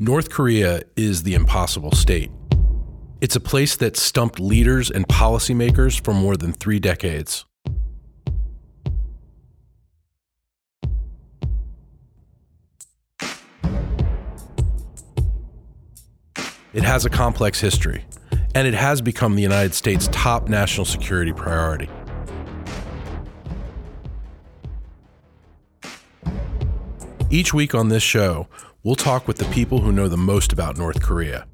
North Korea is the impossible state. It's a place that stumped leaders and policymakers for more than three decades. It has a complex history, and it has become the United States' top national security priority. Each week on this show, we'll talk with the people who know the most about North Korea.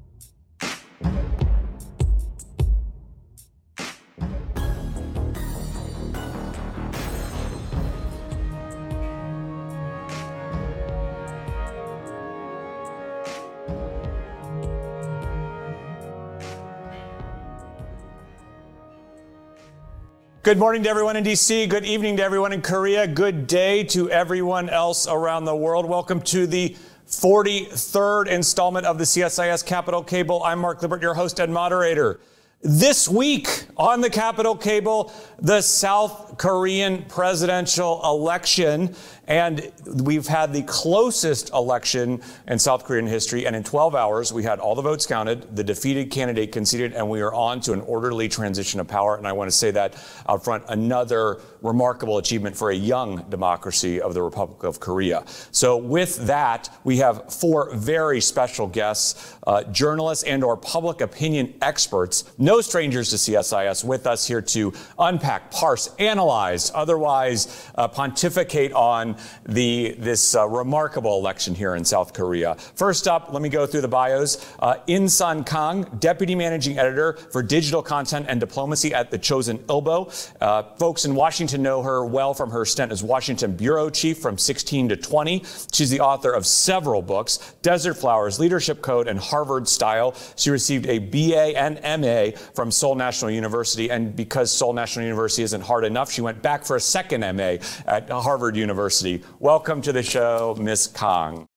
Good morning to everyone in DC. Good evening to everyone in Korea. Good day to everyone else around the world. Welcome to the 43rd installment of the CSIS Capital Cable. I'm Mark Lippert, your host and moderator. This week on the Capital Cable, the South Korean presidential election. And we've had the closest election in South Korean history. And in 12 hours, we had all the votes counted, the defeated candidate conceded, and we are on to an orderly transition of power. And I want to say that up front, another remarkable achievement for a young democracy of the Republic of Korea. So with that, we have four very special guests, uh, journalists and or public opinion experts, no strangers to CSIS with us here to unpack, parse, analyze, otherwise uh, pontificate on the this uh, remarkable election here in South Korea. First up, let me go through the bios. Uh, In Sun Kang, Deputy Managing Editor for Digital Content and Diplomacy at the Chosun Ilbo. Uh, folks in Washington know her well from her stint as Washington Bureau Chief from 16 to 20. She's the author of several books, Desert Flowers, Leadership Code, and Harvard Style. She received a BA and MA from Seoul National University, and because Seoul National University isn't hard enough, she went back for a second MA at Harvard University. University. Welcome to the show, Miss Kang.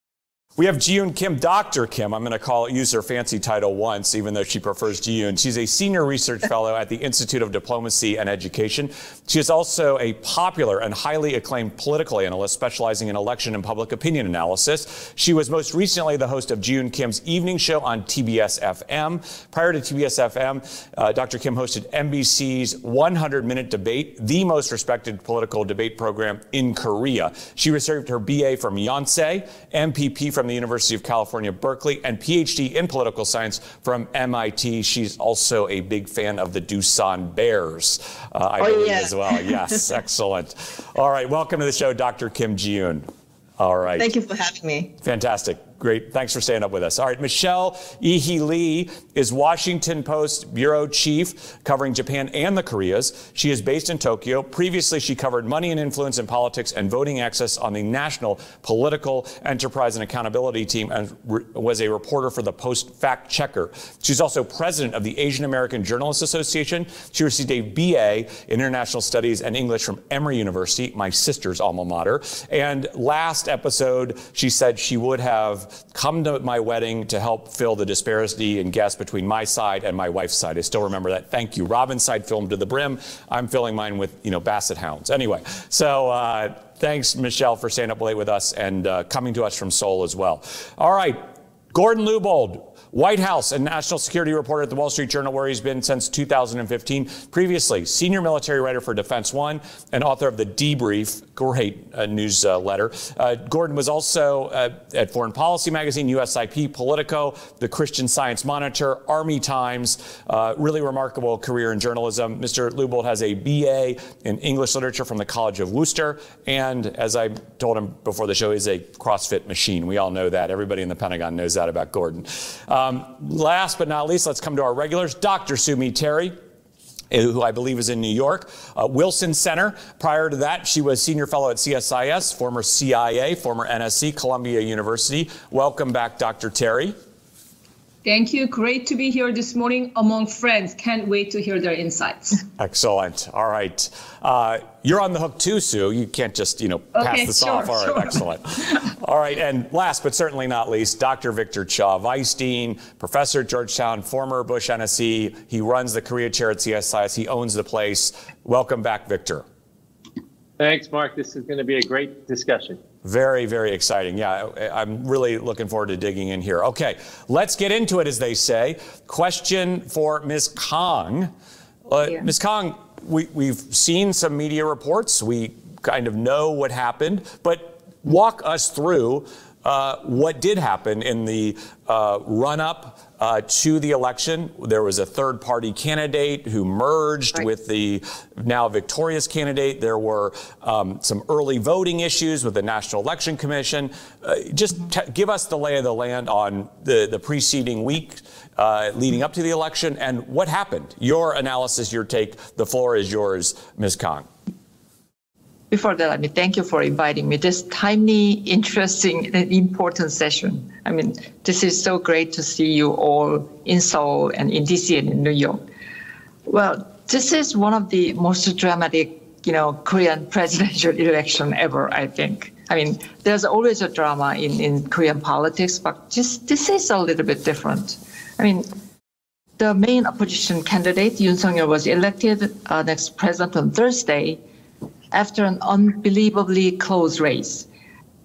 We have Jiyoon Kim, Dr. Kim. I'm going to call use her fancy title once, even though she prefers Jiyoon. She's a senior research fellow at the Institute of Diplomacy and Education. She is also a popular and highly acclaimed political analyst specializing in election and public opinion analysis. She was most recently the host of Jiyoon Kim's evening show on TBS FM. Prior to TBS FM, uh, Dr. Kim hosted MBC's 100 Minute Debate, the most respected political debate program in Korea. She received her BA from Yonsei, MPP from the University of California, Berkeley, and PhD in political science from MIT. She's also a big fan of the Doosan Bears, uh, I oh, believe, yeah. as well. Yes, excellent. All right, welcome to the show, Dr. Kim Jiyoon. All right. Thank you for having me. Fantastic. Great. Thanks for staying up with us. All right. Michelle Yi Lee is Washington Post bureau chief covering Japan and the Koreas. She is based in Tokyo. Previously, she covered money and influence in politics and voting access on the National Political Enterprise and Accountability Team and re- was a reporter for the Post Fact Checker. She's also president of the Asian American Journalists Association. She received a BA in International Studies and English from Emory University, my sister's alma mater. And last episode, she said she would have come to my wedding to help fill the disparity in guests between my side and my wife's side. I still remember that. Thank you. Robin's side filmed to the brim. I'm filling mine with, you know, basset hounds. Anyway, so uh, thanks, Michelle, for staying up late with us and uh, coming to us from Seoul as well. All right, Gordon Lubold, White House and national security reporter at the Wall Street Journal, where he's been since 2015. Previously, senior military writer for Defense One and author of The Debrief, great uh, newsletter. Uh, Gordon was also uh, at Foreign Policy Magazine, USIP, Politico, The Christian Science Monitor, Army Times. Uh, really remarkable career in journalism. Mr. Lubold has a BA in English literature from the College of Wooster, and as I told him before the show, is a CrossFit machine. We all know that. Everybody in the Pentagon knows that about Gordon. Um, last but not least, let's come to our regulars. Dr. Sue Terry, eh, who I believe is in New York. Uh, Wilson Center. Prior to that, she was senior fellow at CSIS, former CIA, former NSC, Columbia University. Welcome back, Dr. Terry. Thank you. Great to be here this morning among friends. Can't wait to hear their insights. Excellent. All right. Uh, you're on the hook too, Sue. You can't just, you know, pass okay, this sure, off. All right, sure. excellent. All right, and last but certainly not least, Dr. Victor Cha Vice Dean, professor at Georgetown, former Bush NSC. He runs the Korea chair at CSIS. He owns the place. Welcome back, Victor. Thanks, Mark. This is going to be a great discussion. Very, very exciting. Yeah, I'm really looking forward to digging in here. Okay, let's get into it, as they say. Question for Ms. Kong. Uh, Ms. Kong, we, we've seen some media reports. We kind of know what happened, but walk us through uh, what did happen in the uh, run up uh, to the election. There was a third party candidate who merged Right. with the now victorious candidate. There were um, some early voting issues with the National Election Commission. Uh, just t- give us the lay of the land on the, the preceding week uh, leading up to the election and what happened. Your analysis, your take. The floor is yours, Ms. Kang. Before that, I mean, thank you for inviting me. This timely, interesting, and important session. I mean, this is so great to see you all in Seoul and in DC and in New York. Well, this is one of the most dramatic, you know, Korean presidential election ever, I think. I mean, there's always a drama in, in Korean politics, but just this is a little bit different. I mean, the main opposition candidate, Yoon Suk-yeol, was elected uh, next president on Thursday after an unbelievably close race.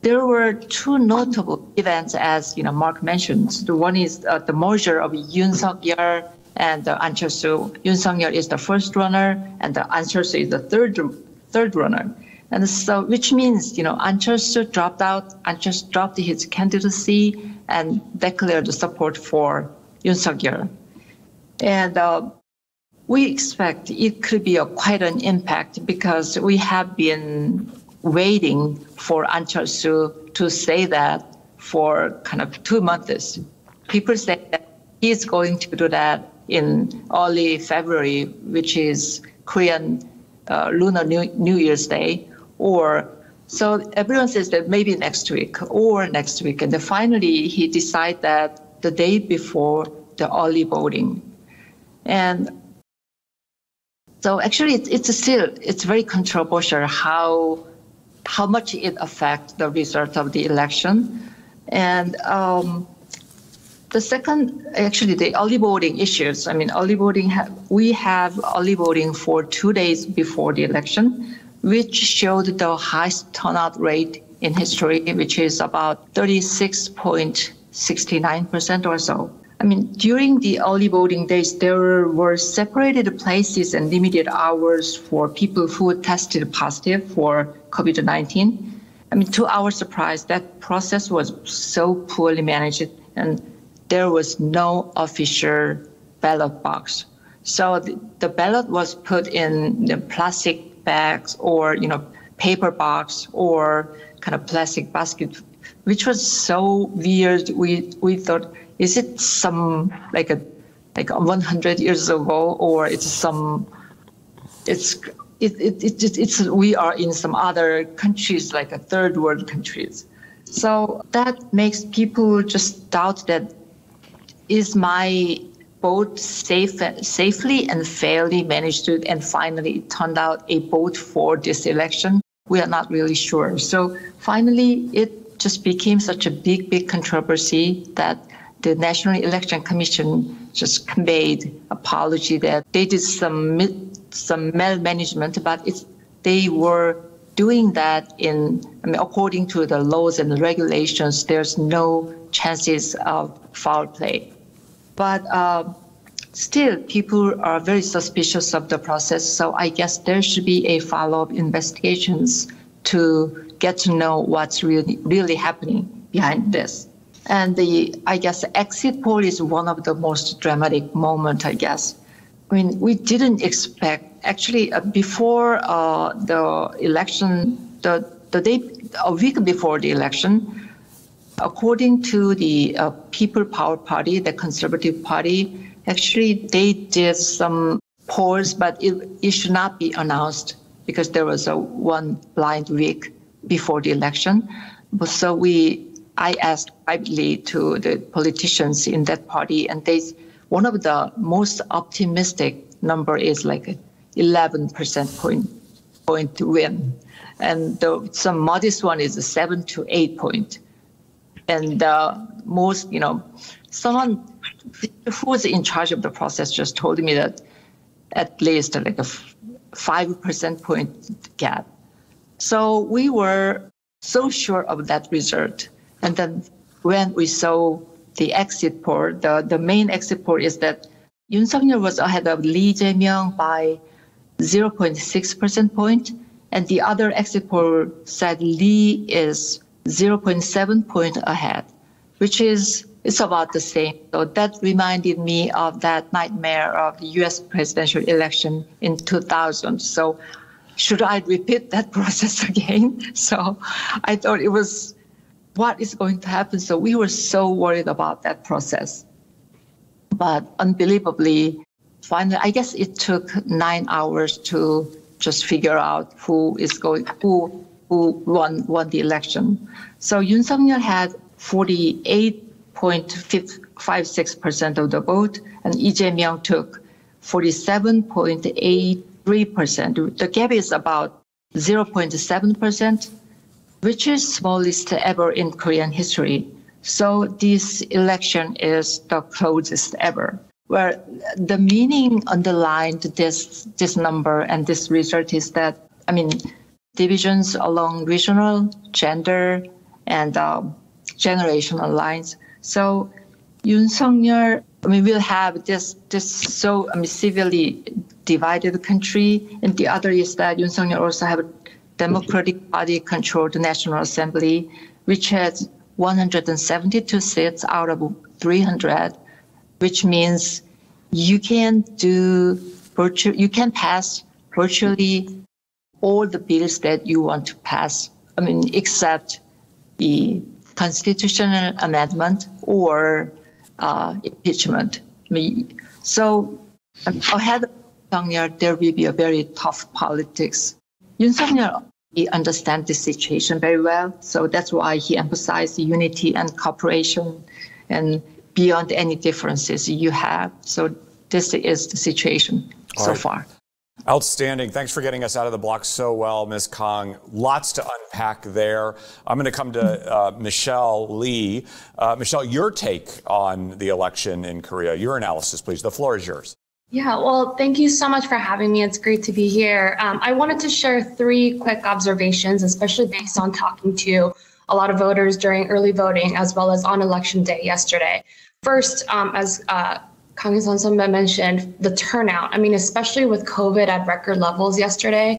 There were two notable events, as you know, Mark mentioned. The one is uh, the merger of Yoon Suk-yeol and uh, An Chol-soo. Yoon Suk-yeol is the first runner, and uh, An Chol-soo is the third third runner. And so, which means you know, An Chol-soo dropped out, An Chol-soo dropped his candidacy and declared support for Yoon Suk-yeol. And uh, we expect it could be a, quite an impact because we have been waiting for An Chol-soo to say that for kind of two months. People say that he's going to do that in early February, which is Korean uh, Lunar New, New Year's Day, or so everyone says that maybe next week or next week, and then finally he decided that the day before the early voting, and so actually, it's, it's still it's very controversial how how much it affects the result of the election, and um, the second actually the early voting issues. I mean, early voting ha- we have early voting for two days before the election, which showed the highest turnout rate in history, which is about thirty six point sixty nine percent or so. I mean, during the early voting days, there were separated places and limited hours for people who tested positive for COVID 19. I mean, to our surprise, that process was so poorly managed and there was no official ballot box. So the, the ballot was put in the plastic bags or, you know, paper box or kind of plastic basket, which was so weird. We, we thought, is it some like a like 100 years ago or it's some it's it, it, it, it's, we are in some other countries like a third world countries. So that makes people just doubt that is my boat safe safely and fairly managed to, and finally it turned out a boat for this election? We are not really sure. So finally it just became such a big big controversy that the National Election Commission just conveyed apology that they did some some malmanagement, but it's they were doing that in I mean, according to the laws and the regulations. There's no chances of foul play, but uh, still people are very suspicious of the process. So I guess there should be a follow-up investigations to get to know what's really really happening behind this. And the, I guess, exit poll is one of the most dramatic moment, I guess. I mean, we didn't expect, actually, uh, before uh, the election, the, the day, a week before the election, according to the uh, People Power Party, the Conservative Party, actually, they did some polls, but it, it should not be announced because there was a one blind week before the election. So we I asked privately to the politicians in that party, and they, one of the most optimistic number is like 11 percent point point to win, and the some modest one is a seven to eight point, and the most you know, someone who was in charge of the process just told me that at least like a five percent point gap. So we were so sure of that result. And then when we saw the exit poll, the, the main exit poll is that Yoon Suk-yeol was ahead of Lee Jae-myung by 0.6 percent point, and the other exit poll said Lee is 0.7 point ahead, which is it's about the same. So that reminded me of that nightmare of the U.S. presidential election in 2000. So should I repeat that process again? So I thought it was what is going to happen. So we were so worried about that process. But unbelievably, finally, I guess it took nine hours to just figure out who is going, who who won won the election. So Yoon Suk-yeol had 48.56 percent of the vote, and Lee Jae-myung took 47.83 percent. The gap is about 0.7 percent, which is smallest ever in Korean history. So this election is the closest ever. Where the meaning underlined this this number and this result is that I mean divisions along regional, gender, and um, generational lines. So Yoon Suk-yeol, I mean, will have this this so I mean severely divided country, and the other is that Yoon Suk-yeol also have Democratic Party controlled National Assembly, which has 172 seats out of 300, which means you can do virtual, you can pass virtually all the bills that you want to pass. I mean, except the constitutional amendment or uh, impeachment. I mean, so ahead of there will be a very tough politics. Yoon Suk-yeol he understands the situation very well. So that's why he emphasized unity and cooperation and beyond any differences you have. So this is the situation All so right. far. Outstanding. Thanks for getting us out of the block so well, Ms. Kong. Lots to unpack there. I'm going to come to uh, Michelle Lee. Uh, Michelle, your take on the election in Korea, your analysis, please. The floor is yours. Yeah, well, thank you so much for having me. It's great to be here. Um, I wanted to share three quick observations, especially based on talking to a lot of voters during early voting as well as on election day yesterday. First, um, as uh, Kang Son mentioned, the turnout. I mean, especially with COVID at record levels yesterday,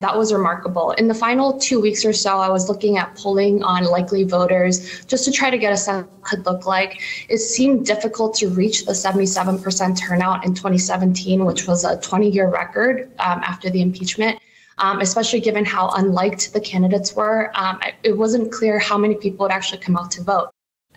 that was remarkable. In the final two weeks or so, I was looking at polling on likely voters just to try to get a sense of what it could look like. It seemed difficult to reach the 77% turnout in 2017, which was a 20 year record um, after the impeachment. Um, especially given how unliked the candidates were, um, it wasn't clear how many people would actually come out to vote.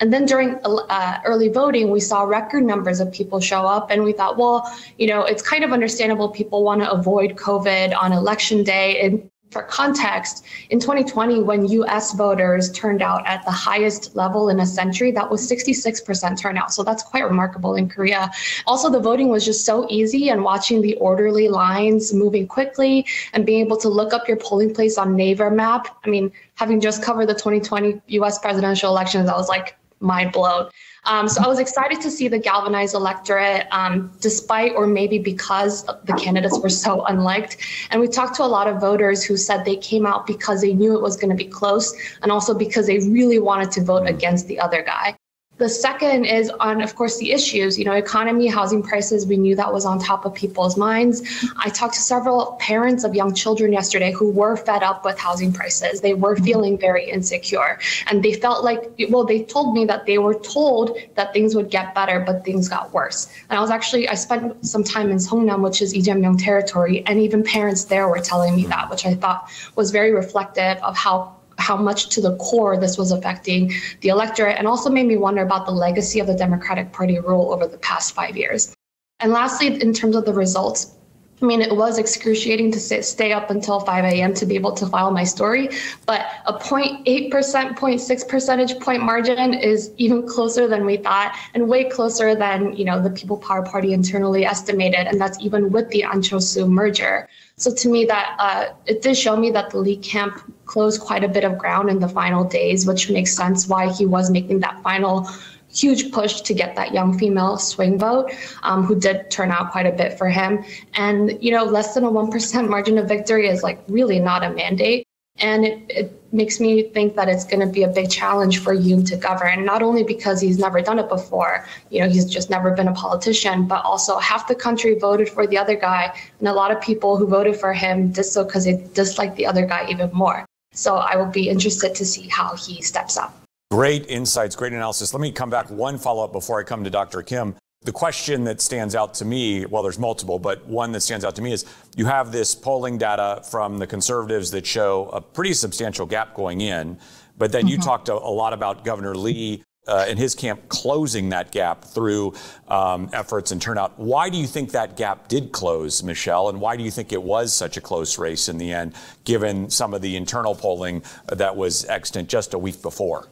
And then during uh, early voting, we saw record numbers of people show up, and we thought, well, you know, it's kind of understandable people want to avoid COVID on election day. And for context, in 2020, when US voters turned out at the highest level in a century, that was 66% turnout. So that's quite remarkable in Korea. Also, the voting was just so easy, and watching the orderly lines moving quickly and being able to look up your polling place on Naver map. I mean, having just covered the 2020 US presidential elections, I was like, mind blown. Um, so I was excited to see the galvanized electorate, um, despite or maybe because the candidates were so unliked. And we talked to a lot of voters who said they came out because they knew it was going to be close and also because they really wanted to vote against the other guy. The second is on, of course, the issues, you know, economy, housing prices. We knew that was on top of people's minds. I talked to several parents of young children yesterday who were fed up with housing prices. They were mm-hmm. feeling very insecure and they felt like, well, they told me that they were told that things would get better, but things got worse. And I was actually, I spent some time in Songnam, which is Jae-myung territory, and even parents there were telling me mm-hmm. that, which I thought was very reflective of how how much to the core this was affecting the electorate and also made me wonder about the legacy of the Democratic Party rule over the past five years. And lastly, in terms of the results, I mean, it was excruciating to stay up until 5 a.m. to be able to file my story, but a 0.8%, 0.6 percentage point margin is even closer than we thought and way closer than, you know, the People Power Party internally estimated. And that's even with the Ahn Cheol-soo merger. So to me, that uh, it did show me that the Lee camp closed quite a bit of ground in the final days, which makes sense why he was making that final huge push to get that young female swing vote, um, who did turn out quite a bit for him. And, you know, less than a 1% margin of victory is like really not a mandate. And it, it makes me think that it's going to be a big challenge for Yoon to govern, not only because he's never done it before, you know, he's just never been a politician, but also half the country voted for the other guy. And a lot of people who voted for him did so because they dislike the other guy even more. So I will be interested to see how he steps up. Great insights, great analysis. Let me come back one follow up before I come to Dr. Kim. The question that stands out to me, well, there's multiple, but one that stands out to me is you have this polling data from the conservatives that show a pretty substantial gap going in. But then mm-hmm. you talked a, a, lot about Governor Lee uh, and his camp closing that gap through um, efforts and turnout. Why do you think that gap did close, Michelle? And why do you think it was such a close race in the end, given some of the internal polling that was extant just a week before?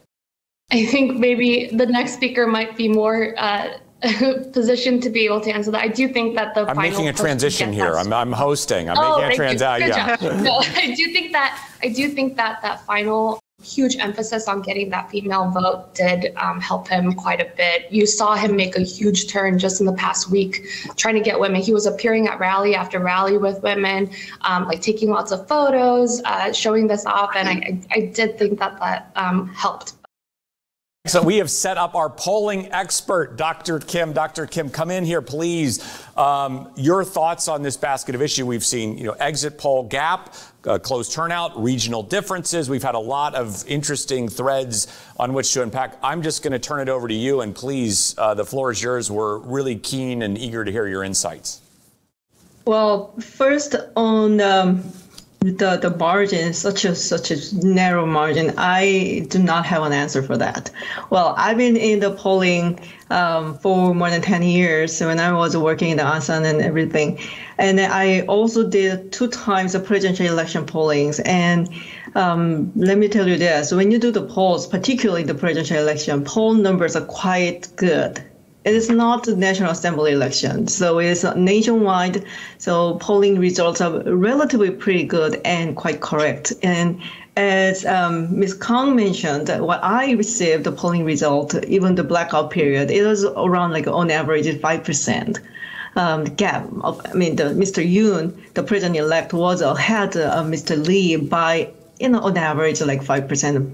I think maybe the next speaker might be more. Uh, position to be able to answer that. I do think that the I'm making a transition here. I'm, I'm hosting. I'm oh, making a transition. Yeah. no, I do think that I do think that that final huge emphasis on getting that female vote did um, help him quite a bit. You saw him make a huge turn just in the past week, trying to get women. He was appearing at rally after rally with women, um, like taking lots of photos, uh, showing this off, and I, I, did think that that um, helped. So we have set up our polling expert, Dr. Kim. Dr. Kim, come in here, please. Um, your thoughts on this basket of issue? We've seen, you know, exit poll gap, uh, close turnout, regional differences. We've had a lot of interesting threads on which to unpack. I'm just going to turn it over to you, and please, uh, the floor is yours. We're really keen and eager to hear your insights. Well, first on um, the the margin is such a such a narrow margin. I do not have an answer for that. Well i've been in the polling um, for more than 10 years when i was working in the asan and everything. And i also did two times the presidential election pollings. And um, let me tell you this. When you do the polls particularly the presidential election poll numbers are quite good it is not the National Assembly election, so it's nationwide. So polling results are relatively pretty good and quite correct. And as um, Ms. Kang mentioned, what I received the polling result, even the blackout period, it was around like on average five percent. Um, gap. Of, I mean, the, Mr. Yoon, the president-elect, was ahead of Mr. Lee by you know, on average, like 5%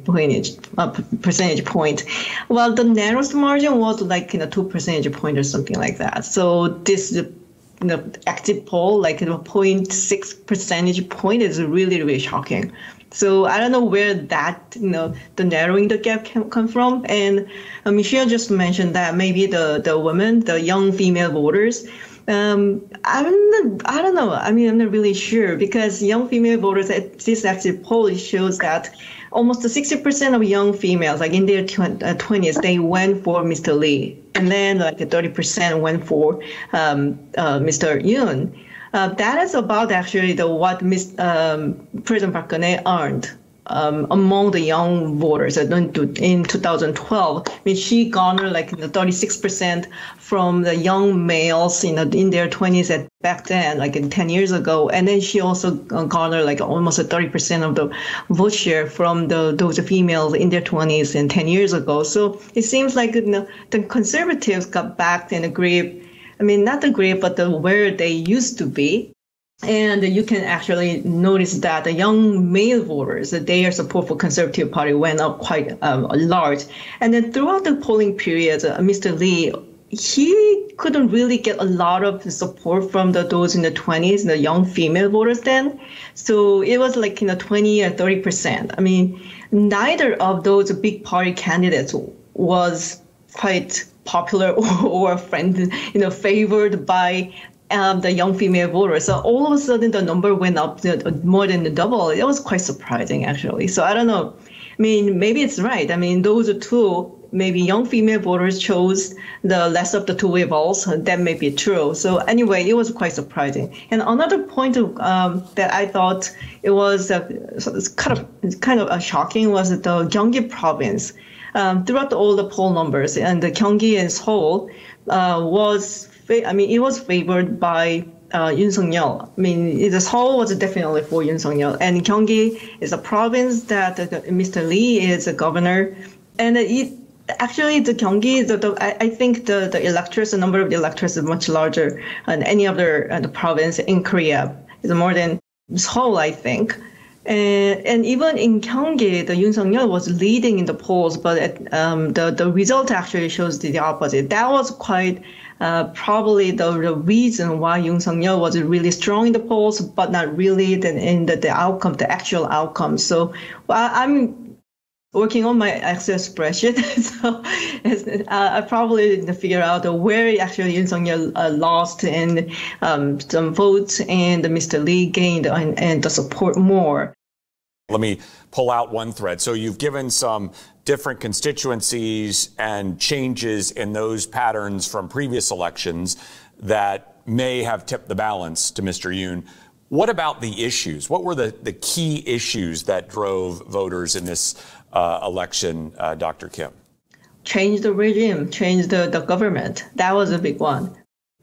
percentage, uh, percentage point. Well, the narrowest margin was like, you know, 2 percentage point or something like that. So this, you know, active poll, like, you know, 0.6 percentage point is really, really shocking. So I don't know where that, you know, the narrowing the gap can come from. And uh, Michelle just mentioned that maybe the, the women, the young female voters, um, I'm not, I don't know. I mean, I'm not really sure because young female voters at this exit poll shows that almost 60% of young females, like in their 20s, uh, they went for Mr. Lee, and then like 30% went for um, uh, Mr. Yoon. Uh, that is about actually the what Ms., um, President Park Geun-hye earned um, among the young voters in 2012. I mean, she garnered like 36% from the young males you know, in their 20s at back then, like 10 years ago. And then she also garnered like almost 30% of the vote share from the those females in their 20s and 10 years ago. So it seems like you know, the conservatives got back in the grip. I mean, not the grip, but the where they used to be and you can actually notice that the young male voters, their support for Conservative Party went up quite um, large. And then throughout the polling period, uh, Mr. Lee, he couldn't really get a lot of support from the those in the 20s, the young female voters then. So it was like you know 20 or 30 percent. I mean, neither of those big party candidates was quite popular or, or friend, you know, favored by um, the young female voters. So all of a sudden, the number went up to more than double. It was quite surprising, actually. So I don't know. I mean, maybe it's right. I mean, those two, maybe young female voters chose the less of the two rivals. That may be true. So anyway, it was quite surprising. And another point of, um, that I thought it was uh, kind of kind of uh, shocking was the Gyeonggi province. Um, throughout all the poll numbers, and the Gyeonggi and Seoul uh, was I mean, it was favored by uh, Yoon Suk Yeol. I mean, the Seoul was definitely for Yoon Suk Yeol, and Gyeonggi is a province that uh, Mr. Lee is a governor, and it actually the Gyeonggi, the, the I, think the the electors, the number of electors is much larger than any other uh, the province in Korea. It's more than Seoul, I think. And, and even in Gyeonggi, the Yoon Suk-yeol was leading in the polls, but um, the, the result actually shows the, the opposite. That was quite uh, probably the, the reason why Yoon Suk-yeol was really strong in the polls, but not really the, in the, the outcome, the actual outcome. So well, I'm working on my Excel spreadsheet. so uh, I probably didn't figure out where actually Yoon Suk-yeol uh, lost and um, some votes and Mr. Lee gained and, and the support more. Let me pull out one thread. So you've given some different constituencies and changes in those patterns from previous elections that may have tipped the balance to Mr. Yoon. What about the issues? What were the, the key issues that drove voters in this uh, election, uh, Dr. Kim? Change the regime, change the, the government. That was a big one.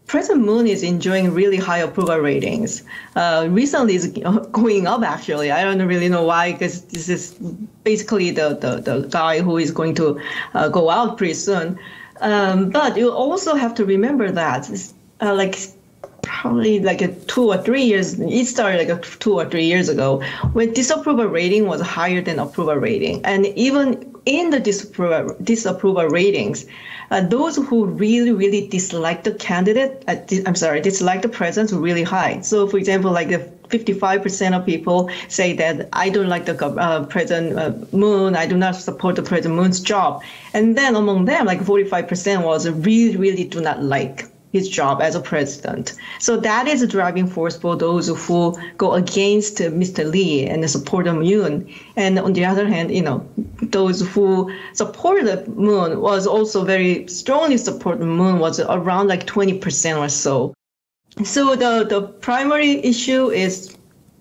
President Moon is enjoying really high approval ratings. Uh, recently, it's going up actually. I don't really know why, because this is basically the, the, the guy who is going to uh, go out pretty soon. Um, but you also have to remember that, uh, like probably like a two or three years, it started like two or three years ago, when disapproval rating was higher than approval rating, and even in the disapproval disapproval ratings uh, those who really, really dislike the candidate, uh, I'm sorry, dislike the president really high. So, for example, like the 55% of people say that I don't like the uh, President uh, Moon, I do not support the President Moon's job. And then among them, like 45% was really, really do not like his job as a president. So that is a driving force for those who go against Mr. Lee and support Moon. And on the other hand, you know, those who supported Moon was also very strongly support Moon was around like 20% or so. So the, the primary issue is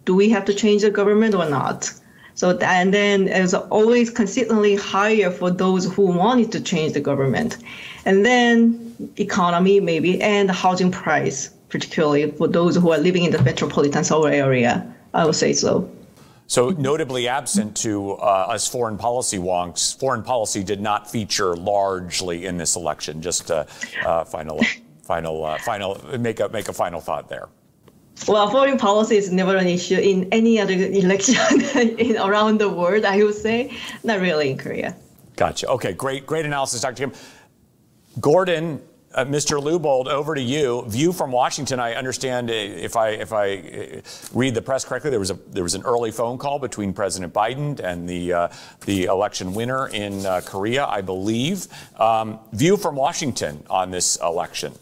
do we have to change the government or not? So and then it's always consistently higher for those who wanted to change the government. And then economy maybe and the housing price, particularly for those who are living in the metropolitan Seoul area. I would say so. So, notably absent to uh, us foreign policy wonks, foreign policy did not feature largely in this election. Just uh, uh, final, final, uh, final, make a make a final thought there. Well, foreign policy is never an issue in any other election in around the world. I would say, not really in Korea. Gotcha. Okay, great, great analysis, Dr. Kim. Gordon, uh, Mr. Lubold, over to you. View from Washington. I understand uh, if I if I uh, read the press correctly, there was a there was an early phone call between President Biden and the uh, the election winner in uh, Korea, I believe. Um, view from Washington on this election.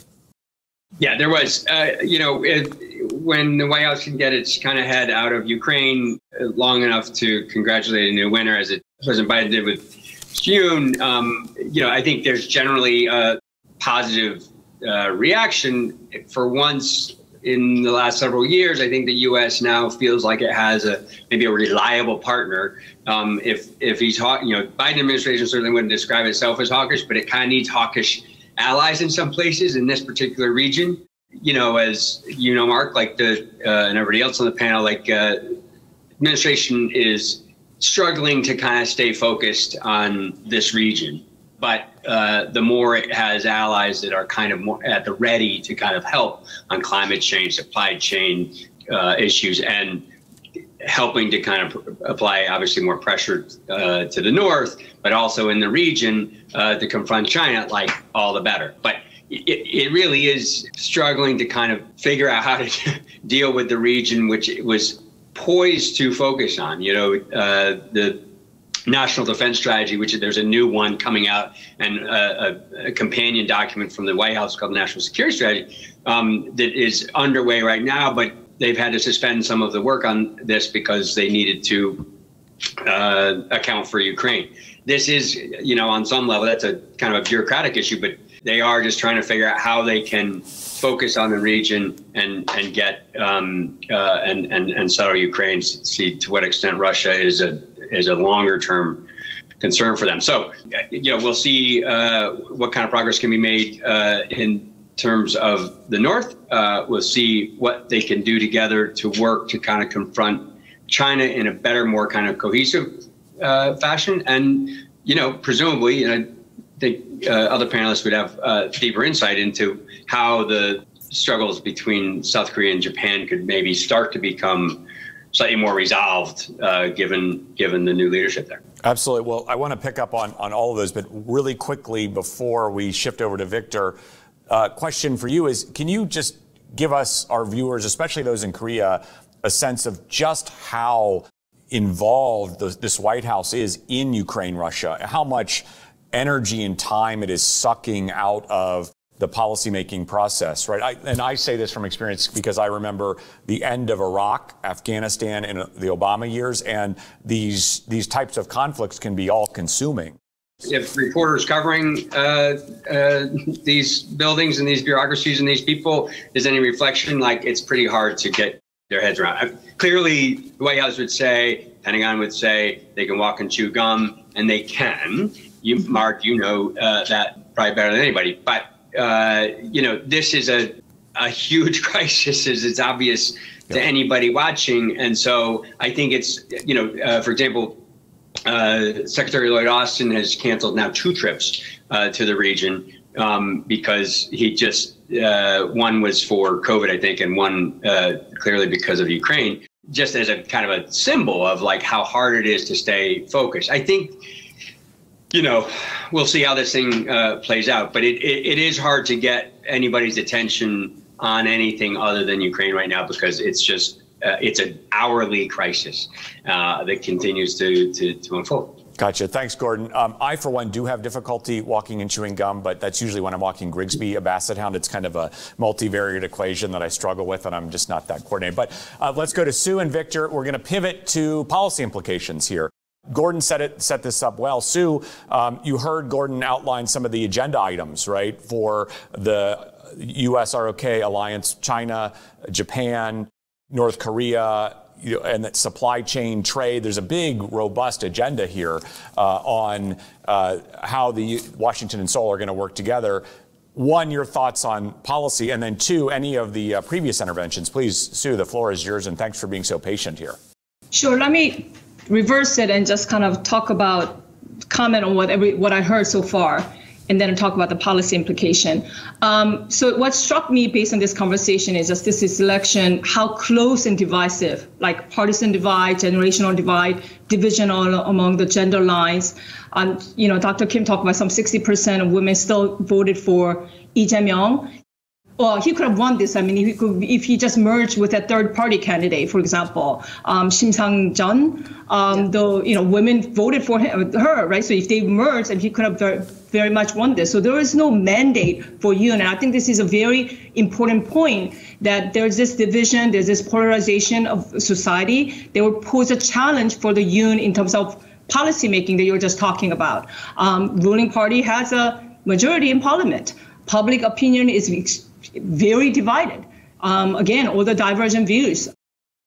Yeah, there was. Uh, you know, it, when the White House can get its kind of head out of Ukraine long enough to congratulate a new winner, as it, President Biden did with Yoon, um, you know, I think there's generally a positive uh, reaction. For once in the last several years, I think the U.S. now feels like it has a maybe a reliable partner. Um, if if he's you know, Biden administration certainly wouldn't describe itself as hawkish, but it kind of needs hawkish allies in some places in this particular region. You know, as you know, Mark, like the uh, and everybody else on the panel, like uh, administration is struggling to kind of stay focused on this region. But uh, the more it has allies that are kind of more at the ready to kind of help on climate change, supply chain uh, issues, and helping to kind of apply obviously more pressure uh, to the north, but also in the region uh, to confront China, like all the better. But it, it really is struggling to kind of figure out how to deal with the region, which it was poised to focus on. You know, uh, the national defense strategy, which there's a new one coming out, and a, a, a companion document from the White House called the National Security Strategy um, that is underway right now. But they've had to suspend some of the work on this because they needed to uh, account for Ukraine. This is, you know, on some level, that's a kind of a bureaucratic issue, but they are just trying to figure out how they can focus on the region and and get um, uh, and and and settle Ukraine. See to what extent Russia is a is a longer term concern for them. So you know we'll see uh, what kind of progress can be made uh, in terms of the North. Uh, we'll see what they can do together to work to kind of confront China in a better, more kind of cohesive uh, fashion, and you know presumably you know think uh, other panelists would have uh, deeper insight into how the struggles between South Korea and Japan could maybe start to become slightly more resolved uh, given given the new leadership there. Absolutely. Well, I want to pick up on on all of those, but really quickly before we shift over to Victor, uh, question for you is: Can you just give us our viewers, especially those in Korea, a sense of just how involved the, this White House is in Ukraine, Russia, how much energy and time it is sucking out of the policymaking process, right? I, and I say this from experience because I remember the end of Iraq, Afghanistan in the Obama years, and these these types of conflicts can be all consuming. If reporters covering uh, uh, these buildings and these bureaucracies and these people is any reflection, like it's pretty hard to get their heads around. Uh, clearly, the White House would say, Pentagon would say, they can walk and chew gum, and they can. You, Mark, you know uh, that probably better than anybody. But uh, you know, this is a a huge crisis, as it's obvious to anybody watching. And so I think it's, you know, uh, for example, uh, Secretary Lloyd Austin has canceled now two trips uh, to the region um, because he just uh, one was for COVID, I think, and one uh, clearly because of Ukraine, just as a kind of a symbol of like how hard it is to stay focused. I think you know, we'll see how this thing uh, plays out. But it, it, it is hard to get anybody's attention on anything other than Ukraine right now because it's just uh, it's an hourly crisis uh, that continues to, to, to unfold. Gotcha. Thanks, Gordon. Um, I, for one, do have difficulty walking and chewing gum, but that's usually when I'm walking Grigsby, a basset hound. It's kind of a multivariate equation that I struggle with, and I'm just not that coordinated. But uh, let's go to Sue and Victor. We're going to pivot to policy implications here. Gordon set it set this up well. Sue, um, you heard Gordon outline some of the agenda items, right, for the U.S. ROK alliance, China, Japan, North Korea, you know, and that supply chain trade. There's a big, robust agenda here uh, on uh, how the Washington and Seoul are going to work together. One, your thoughts on policy, and then two, any of the uh, previous interventions. Please, Sue, the floor is yours, and thanks for being so patient here. Sure. Let me reverse it and just kind of talk about comment on what every what I heard so far and then talk about the policy implication. Um, so what struck me based on this conversation is just this election, how close and divisive, like partisan divide, generational divide, division all among the gender lines. Um, you know, Dr. Kim talked about some 60% of women still voted for Lee Jae-myung well, he could have won this. I mean, if he, could, if he just merged with a third party candidate, for example, um, Shim Sang Jun, um, yeah. the you know women voted for him, her, right? So if they merged, and he could have very, very much won this. So there is no mandate for Yoon, and I think this is a very important point that there's this division, there's this polarization of society. They will pose a challenge for the Yoon in terms of policymaking that you were just talking about. Um, ruling party has a majority in parliament. Public opinion is very divided. Um, again, all the divergent views,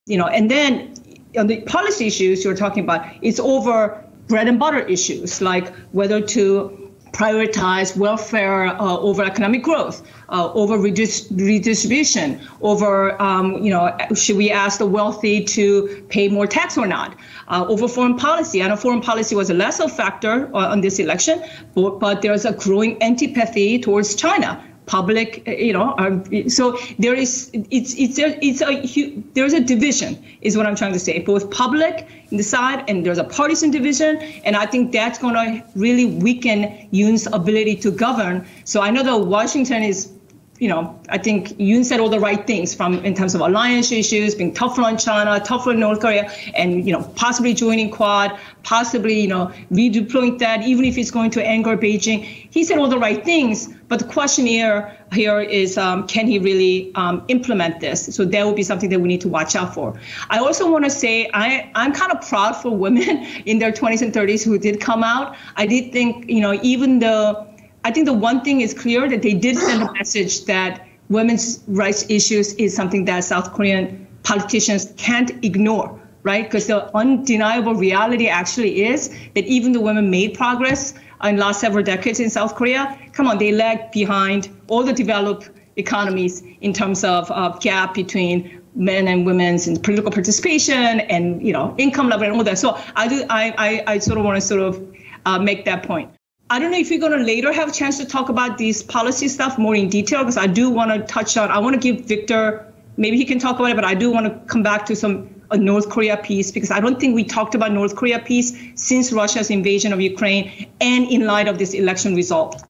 you know, and then on the policy issues you're talking about, it's over bread and butter issues like whether to prioritize welfare uh, over economic growth, uh, over redis- redistribution, over, um, you know, should we ask the wealthy to pay more tax or not, uh, over foreign policy. I know foreign policy was a lesser factor uh, on this election, but, but there's a growing antipathy towards China public you know um, so there is it's it's a, it's a there's a division is what i'm trying to say both public in the side and there's a partisan division and i think that's going to really weaken yoon's ability to govern. So i know that washington is you know, I think Yoon said all the right things from in terms of alliance issues, being tougher on China, tougher on North Korea, and you know, possibly joining Quad, possibly you know, redeploying that, even if it's going to anger Beijing. He said all the right things, but the question here here is, um, can he really um, implement this? So THAAD would be something that we need to watch out for. I also want to say I I'm kind of proud for women in their 20s and 30s who did come out. I did think you know, even though I think the one thing is clear that they did send a message that women's rights issues is something that South Korean politicians can't ignore, right? Because the undeniable reality actually is that even the women made progress in last several decades in South Korea, come on, they lag behind all the developed economies in terms of uh, gap between men and women's in political participation and you know income level and all that. So I do I I, I sort of want to sort of uh, make that point. I don't know if you're going to later have a chance to talk about these policy stuff more in detail because I do want to touch on. I want to give Victor maybe he can talk about it, but I do want to come back to some a North Korea piece because I don't think we talked about North Korea piece since Russia's invasion of Ukraine and in light of this election result.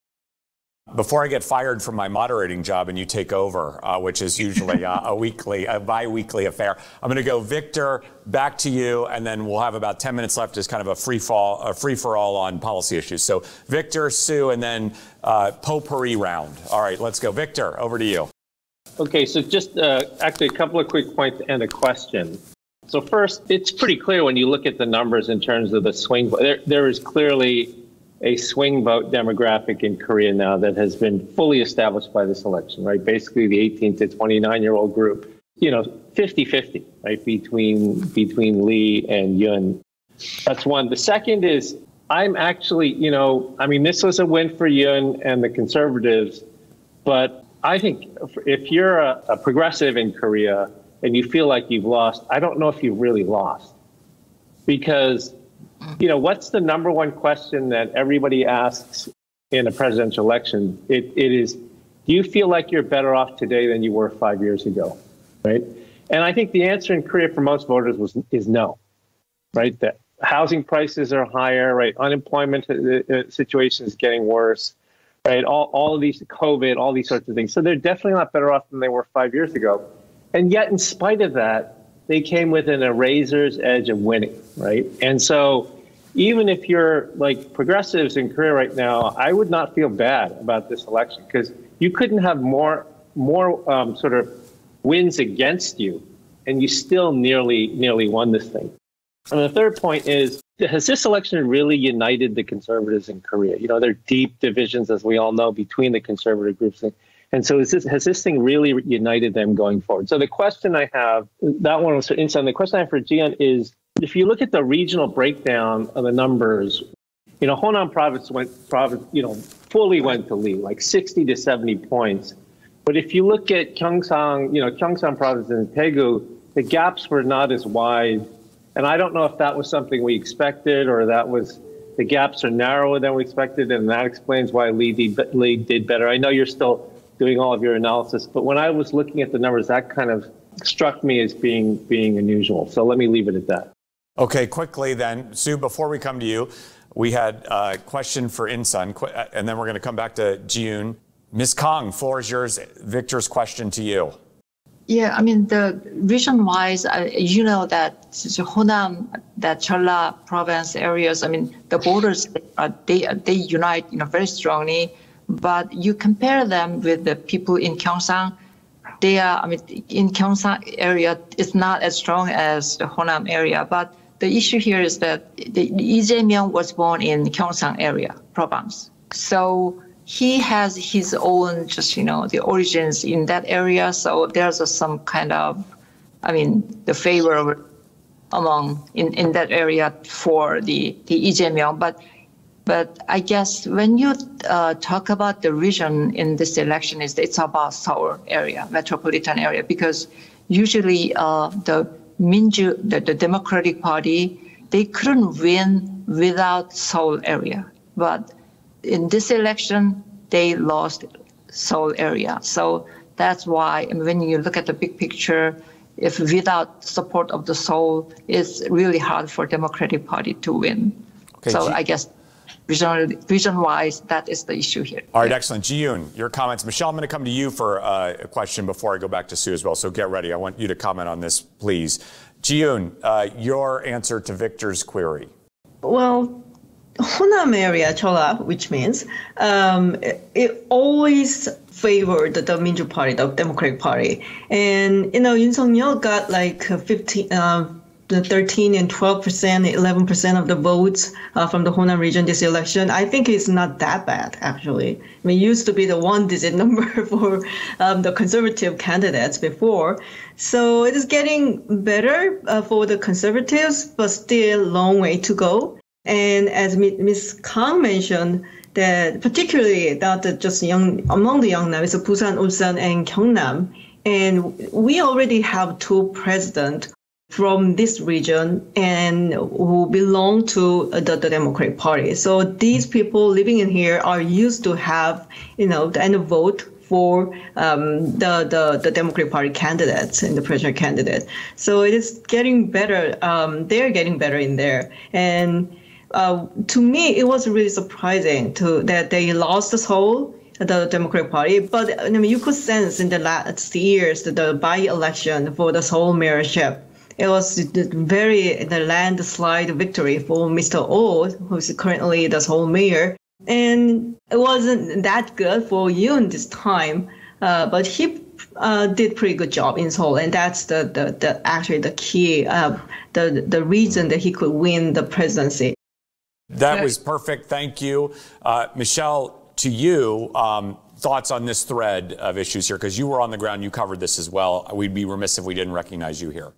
Before I get fired from my moderating job and you take over, uh, which is usually uh, a weekly, a bi-weekly affair, I'm going to go Victor back to you, and then we'll have about 10 minutes left as kind of a free fall, a free for all on policy issues. So Victor, Sue, and then uh, potpourri round. All right, let's go. Victor, over to you. Okay, so just uh, actually a couple of quick points and a question. So first, it's pretty clear when you look at the numbers in terms of the swing. There, there is clearly a swing vote demographic in Korea now that has been fully established by this election, right? Basically, the 18 to 29 year old group, you know, 50 50, right, between, between Lee and Yoon. That's one. The second is I'm actually, you know, I mean, this was a win for Yoon and the conservatives, but I think if you're a, a progressive in Korea and you feel like you've lost, I don't know if you've really lost because you know, what's the number one question that everybody asks in a presidential election? It, it is, do you feel like you're better off today than you were five years ago? Right. And I think the answer in Korea for most voters was is no. Right. That housing prices are higher. Right. Unemployment uh, uh, situation is getting worse. Right. All, all of these COVID, all these sorts of things. So they're definitely not better off than they were five years ago. And yet, in spite of that, they came within a razor's edge of winning. Right. And so even if you're like progressives in Korea right now, I would not feel bad about this election because you couldn't have more more um, sort of wins against you, and you still nearly nearly won this thing. And the third point is, has this election really united the conservatives in Korea? You know, there are deep divisions, as we all know, between the conservative groups. And so, is this, has this thing really united them going forward? So, the question I have, that one was for Insun. The question I have for Jiyun is if you look at the regional breakdown of the numbers, you know, Honam province went province, you know, fully went to Lee, like 60 to 70 points. But if you look at Gyeongsang, you know, Gyeongsang province and Daegu, the gaps were not as wide. And I don't know if that was something we expected or that was the gaps are narrower than we expected, and that explains why Lee did, Lee did better. I know you're still doing all of your analysis, but when I was looking at the numbers, that kind of struck me as being being unusual. So let me leave it at that. Okay, quickly then, Sue, before we come to you, we had a question for Insun, uh, and then we're going to come back to June. Ms. Kang, floor is yours. Victor's question to you. Yeah, I mean, the region-wise, uh, you know that Honam, that Jeolla province areas, I mean, the borders, uh, they, they unite, you know, very strongly. But you compare them with the people in Gyeongsang, they are, I mean, in Gyeongsang area, it's not as strong as the Honam area, but the issue here is that the, Lee Jae-myung was born in Gyeongsang area, province. So he has his own, just, you know, the origins in that area. So there's a, some kind of, I mean, the favor among in, in that area for the, the Lee Jae-myung. But but I guess when you uh, talk about the region in this election, is it's about Seoul area, metropolitan area, because usually uh, the Minju, the, the Democratic Party, they couldn't win without Seoul area. But in this election, they lost Seoul area. So that's why when you look at the big picture, if without support of the Seoul, it's really hard for Democratic Party to win. Okay, so I guess vision, vision wise, that is the issue here. All right, excellent. Jiyun, your comments. Michelle, I'm going to come to you for uh, a question before I go back to Sue as well. So get ready. I want you to comment on this, please. Jiyun, uh, your answer to Victor's query. Well, Honam area, Jeolla, which means um, it, it, always favored the Minju Party, the Democratic Party. And, you know, Yoon Suk-yeol got like 15, uh, the 13 and 12 percent, 11 percent of the votes uh, from the Honam region this election, I think it's not that bad actually. I mean, it used to be the one-digit number for um, the conservative candidates before, so it is getting better uh, for the conservatives, but still long way to go. And as Ms. Kang mentioned, that particularly that just young among the young now is Busan, Ulsan, and Gyeongnam. And we already have two presidents from this region and who belong to the, the, Democratic Party. So these people living in here are used to have, you know, and vote for um, the, the the Democratic Party candidates and the presidential candidate. So it is getting better. Um, they're getting better in there, and uh, to me, it was really surprising to that they lost the Seoul the Democratic Party. But I mean, you could sense in the last years the by-election for the Seoul mayorship it was very the landslide victory for Mr. Oh, who's currently the Seoul mayor. And it wasn't that good for Yoon this time, uh, but he uh, did pretty good job in Seoul, and that's the, the, the actually the key, uh, the the reason that he could win the presidency. That was perfect. Thank you, uh, Michelle. To you, um, thoughts on this thread of issues here, because you were on the ground, you covered this as well. We'd be remiss if we didn't recognize you here.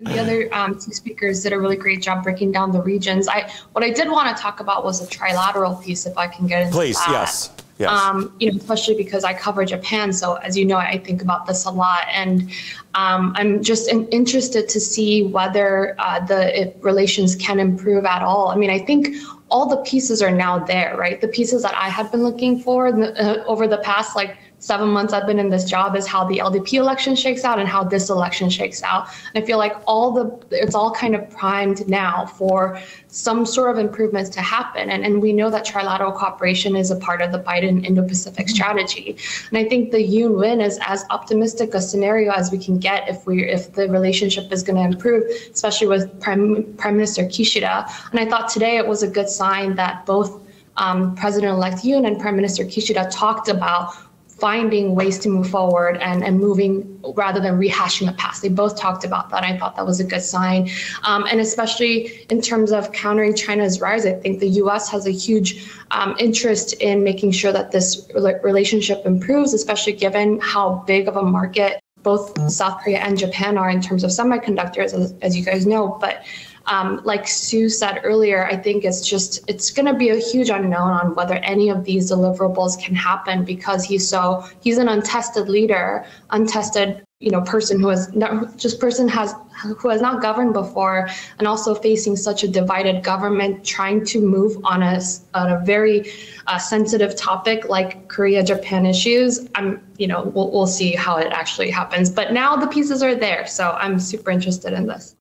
The other um, two speakers did a really great job breaking down the regions. I what I did want to talk about was the trilateral piece, if I can get into Please, that. yes. Yes. Um, you know, especially because I cover Japan, so as you know, I think about this a lot, and um, I'm just in, interested to see whether uh, the relations can improve at all. I mean, I think all the pieces are now there, right? The pieces that I had been looking for uh, over the past like seven months I've been in this job is how the LDP election shakes out and how this election shakes out. And I feel like all the it's all kind of primed now for some sort of improvements to happen. And, and we know that trilateral cooperation is a part of the Biden Indo-Pacific strategy. And I think the Yoon win is as optimistic a scenario as we can get if we if the relationship is going to improve, especially with Prime Prime Minister Kishida. And I thought today it was a good sign that both um, President-elect Yoon and Prime Minister Kishida talked about finding ways to move forward and, and moving rather than rehashing the past. They both talked about that. I thought that was a good sign. Um, and especially in terms of countering China's rise, I think the US has a huge um, interest in making sure that this relationship improves, especially given how big of a market both South Korea and Japan are in terms of semiconductors, as, as you guys know. But um, like Sue said earlier, I think it's just it's going to be a huge unknown on whether any of these deliverables can happen because he's so he's an untested leader, untested you know person who has not, just person has who has not governed before and also facing such a divided government trying to move on a on a very uh, sensitive topic like Korea Japan issues. I'm you know we'll, we'll see how it actually happens. But now the pieces are there so I'm super interested in this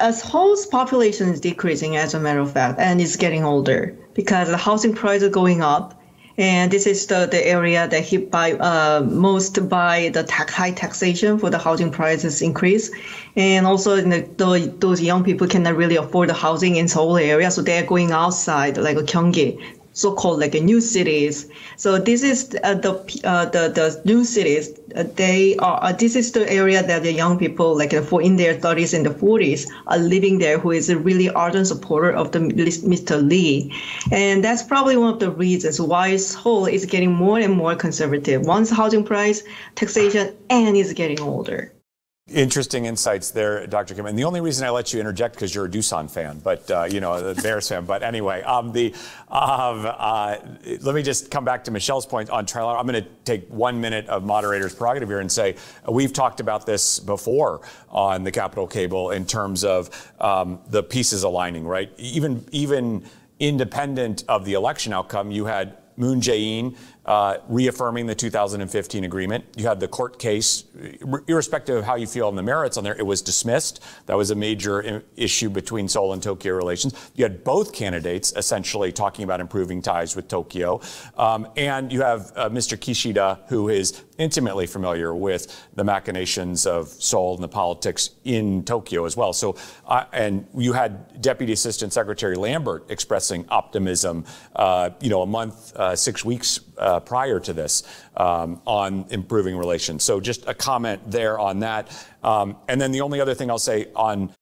as Seoul's population is decreasing, as a matter of fact, and it's getting older because the housing prices are going up, and this is the, the area that hit by uh, most by the tax, high taxation for the housing prices increase, and also the, the, those young people cannot really afford the housing in Seoul area, so they are going outside like a Gyeonggi so-called like new cities. So this is uh, the uh, the the new cities. Uh, they are uh, this is the area that the young people like uh, for in their 30s and the 40s are living there, who is a really ardent supporter of the Mr. Lee, and that's probably one of the reasons why Seoul is getting more and more conservative. Once housing price, taxation, and is getting older. Interesting insights there, Dr. Kim. And the only reason I let you interject because you're a Doosan fan, but uh, you know, the Bears fan. But anyway, um, the um, uh, let me just come back to Michelle's point on trial. I'm going to take one minute of moderator's prerogative here and say we've talked about this before on the Capital Cable in terms of um, the pieces aligning, right? Even even independent of the election outcome, you had Moon Jae-in uh, reaffirming the 2015 agreement. You had the court case, irrespective of how you feel on the merits on there, it was dismissed. That was a major issue between Seoul and Tokyo relations. You had both candidates essentially talking about improving ties with Tokyo. Um, and you have uh, Mr. Kishida, who is intimately familiar with the machinations of Seoul and the politics in Tokyo as well. So, uh, and you had Deputy Assistant Secretary Lambert expressing optimism, uh, you know, a month, uh, six weeks uh, prior to this um, on improving relations. So just a comment there on that. Um, and then the only other thing I'll say on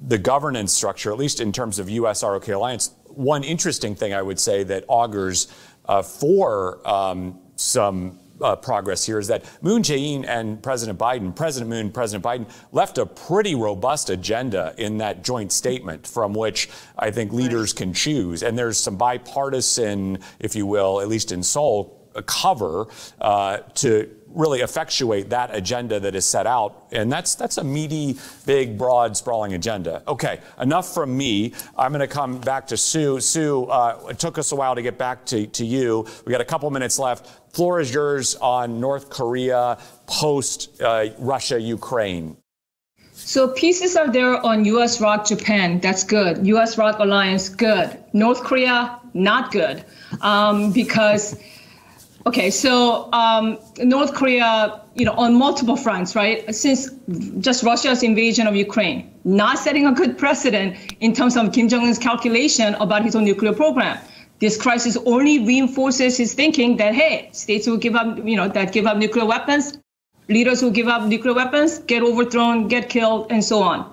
the governance structure, at least in terms of U.S. ROK alliance, one interesting thing I would say that augurs uh, for um, some uh, progress here is that Moon Jae-in and President Biden, President Moon, President Biden, left a pretty robust agenda in that joint statement from which I think leaders can choose. And there's some bipartisan, if you will, at least in Seoul, cover uh, to really effectuate that agenda that is set out. And that's that's a meaty, big, broad, sprawling agenda. Okay, enough from me. I'm going to come back to Sue. Sue, uh, it took us a while to get back to, to you. We got a couple minutes left. Floor is yours on North Korea post uh, Russia Ukraine. So pieces are there on U.S. ROK Japan. That's good. U.S. ROK Alliance, good. North Korea, not good, um, because Okay, so um, North Korea, you know, on multiple fronts, right? Since just Russia's invasion of Ukraine, not setting a good precedent in terms of Kim Jong Un's calculation about his own nuclear program. This crisis only reinforces his thinking that hey, states who give up, you know, that give up nuclear weapons, leaders who give up nuclear weapons get overthrown, get killed, and so on.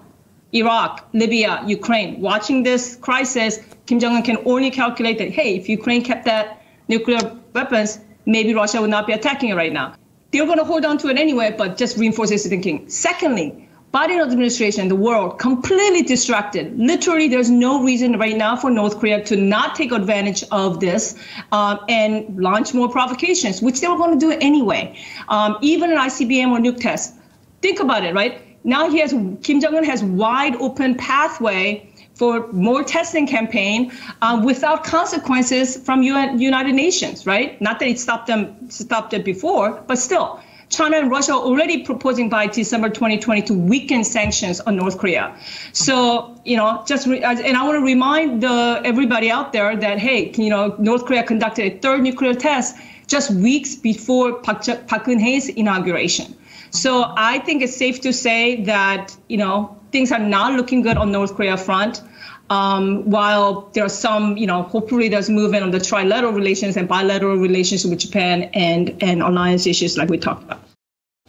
Iraq, Libya, Ukraine. Watching this crisis, Kim Jong Un can only calculate that hey, if Ukraine kept that nuclear weapons, maybe Russia would not be attacking it right now. They're going to hold on to it anyway, but just reinforces the thinking. Secondly, Biden administration, the world, completely distracted. Literally, there's no reason right now for North Korea to not take advantage of this um, and launch more provocations, which they were going to do anyway. Um, even an ICBM or nuke test. Think about it, right? Now he has Kim Jong Un has wide open pathway for more testing campaign um, without consequences from UN, United Nations, right? Not that it stopped them stopped it before, but still. China and Russia are already proposing by December 2020 to weaken sanctions on North Korea. So, you know, just re- and I want to remind the, everybody out there that hey, you know, North Korea conducted a third nuclear test just weeks before Park, Park Geun-hye's inauguration. So I think it's safe to say that you know things are not looking good on North Korea front. Um, while there are some, you know, hopefully there's movement on the trilateral relations and bilateral relations with Japan and, and alliance issues like we talked about.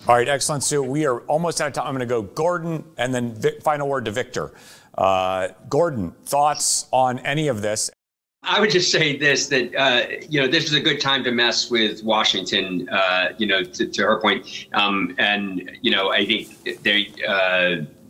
All right, excellent, Sue. We are almost out of time. I'm going to go Gordon and then final word to Victor. Uh, Gordon, thoughts on any of this? I would just say this that uh, you know this is a good time to mess with Washington. Uh, you know, to, to her point, um, and you know I think they,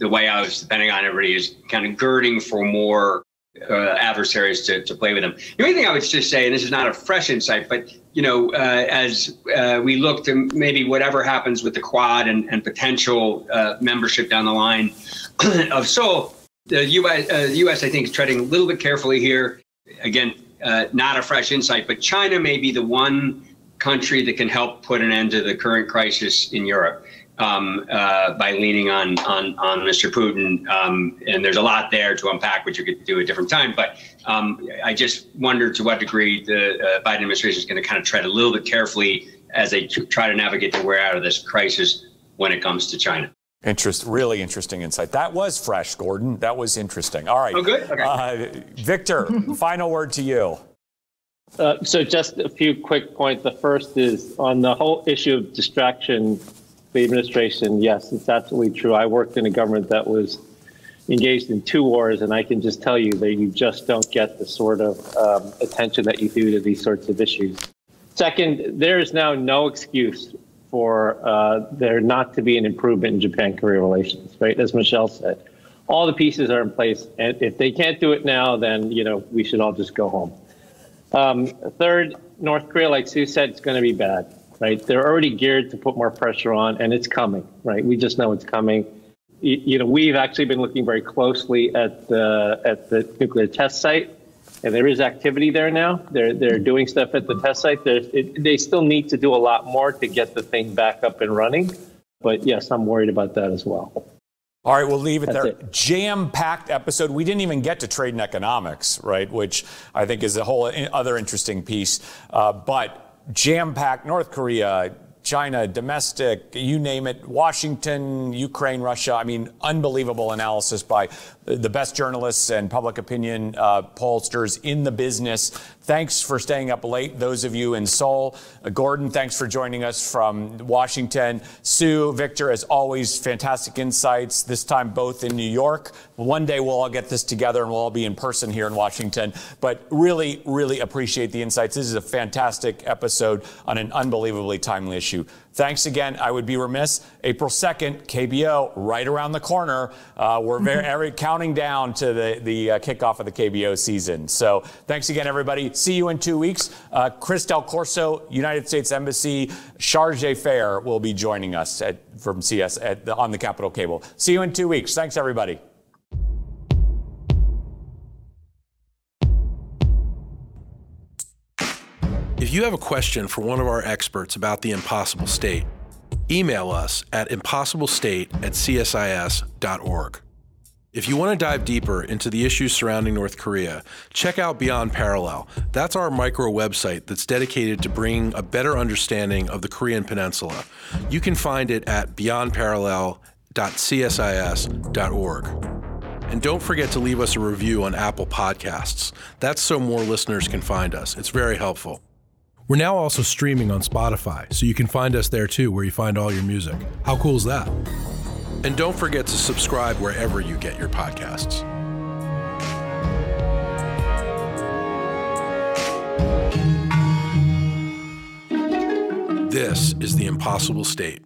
uh, way I was the Pentagon, everybody is kind of girding for more uh, adversaries to, to play with them. The only thing I would just say, and this is not a fresh insight, but you know, uh, as uh, we look to maybe whatever happens with the Quad and, and potential membership down the line of Seoul, the U.S. the U.S. I think is treading a little bit carefully here again, uh, not a fresh insight, but China may be the one country that can help put an end to the current crisis in Europe um, uh, by leaning on on on Mr. Putin. Um, and there's a lot there to unpack, which you could do at a different time. But um, I just wonder to what degree the uh, Biden administration is going to kind of tread a little bit carefully as they try to navigate their way out of this crisis when it comes to China. Interest, really interesting insight. That was fresh, Gordon. That was interesting. All right. Oh, good. Okay. Uh, Victor, final word to you. Uh, so, just a few quick points. The first is on the whole issue of distraction. The administration, yes, it's absolutely true. I worked in a government that was engaged in two wars, and I can just tell you that you just don't get the sort of um, attention that you do to these sorts of issues. Second, there is now no excuse for uh, there not to be an improvement in Japan Korea relations, right? As Michelle said, all the pieces are in place. And if they can't do it now, then, you know, we should all just go home. Um, third, North Korea, like Sue said, it's going to be bad, right? They're already geared to put more pressure on, and it's coming, right? We just know it's coming. You, know, we've actually been looking very closely at the at the nuclear test site and there is activity there now. They're they're doing stuff at the test site. It, they still need to do a lot more to get the thing back up and running. But yes, I'm worried about that as well. All right, we'll leave it That's there. Jam-packed episode. We didn't even get to trade and economics, right? Which I think is a whole other interesting piece. Uh, but jam-packed North Korea, China, domestic, you name it, Washington, Ukraine, Russia. I mean, unbelievable analysis by the best journalists and public opinion uh, pollsters in the business. Thanks for staying up late, those of you in Seoul. Uh, Gordon, thanks for joining us from Washington. Sue, Victor, as always, fantastic insights, this time both in New York. One day we'll all get this together and we'll all be in person here in Washington. But really, really appreciate the insights. This is a fantastic episode on an unbelievably timely issue. Thanks again. I would be remiss. April 2nd, KBO, right around the corner. Uh, we're very, every count counting down to the, the uh, kickoff of the KBO season. So thanks again, everybody. See you in two weeks. Uh, Chris Del Corso, United States Embassy, Chargé d'Affaires will be joining us at, from CS at the, on the Capital Cable. See you in two weeks. Thanks, everybody. If you have a question for one of our experts about the impossible state, email us at impossiblestate at csis.org. If you want to dive deeper into the issues surrounding North Korea, check out Beyond Parallel. That's our micro website that's dedicated to bringing a better understanding of the Korean Peninsula. You can find it at beyondparallel.csis.org. And don't forget to leave us a review on Apple Podcasts. That's so more listeners can find us. It's very helpful. We're now also streaming on Spotify, so you can find us there too, where you find all your music. How cool is that? And don't forget to subscribe wherever you get your podcasts. This is The Impossible State.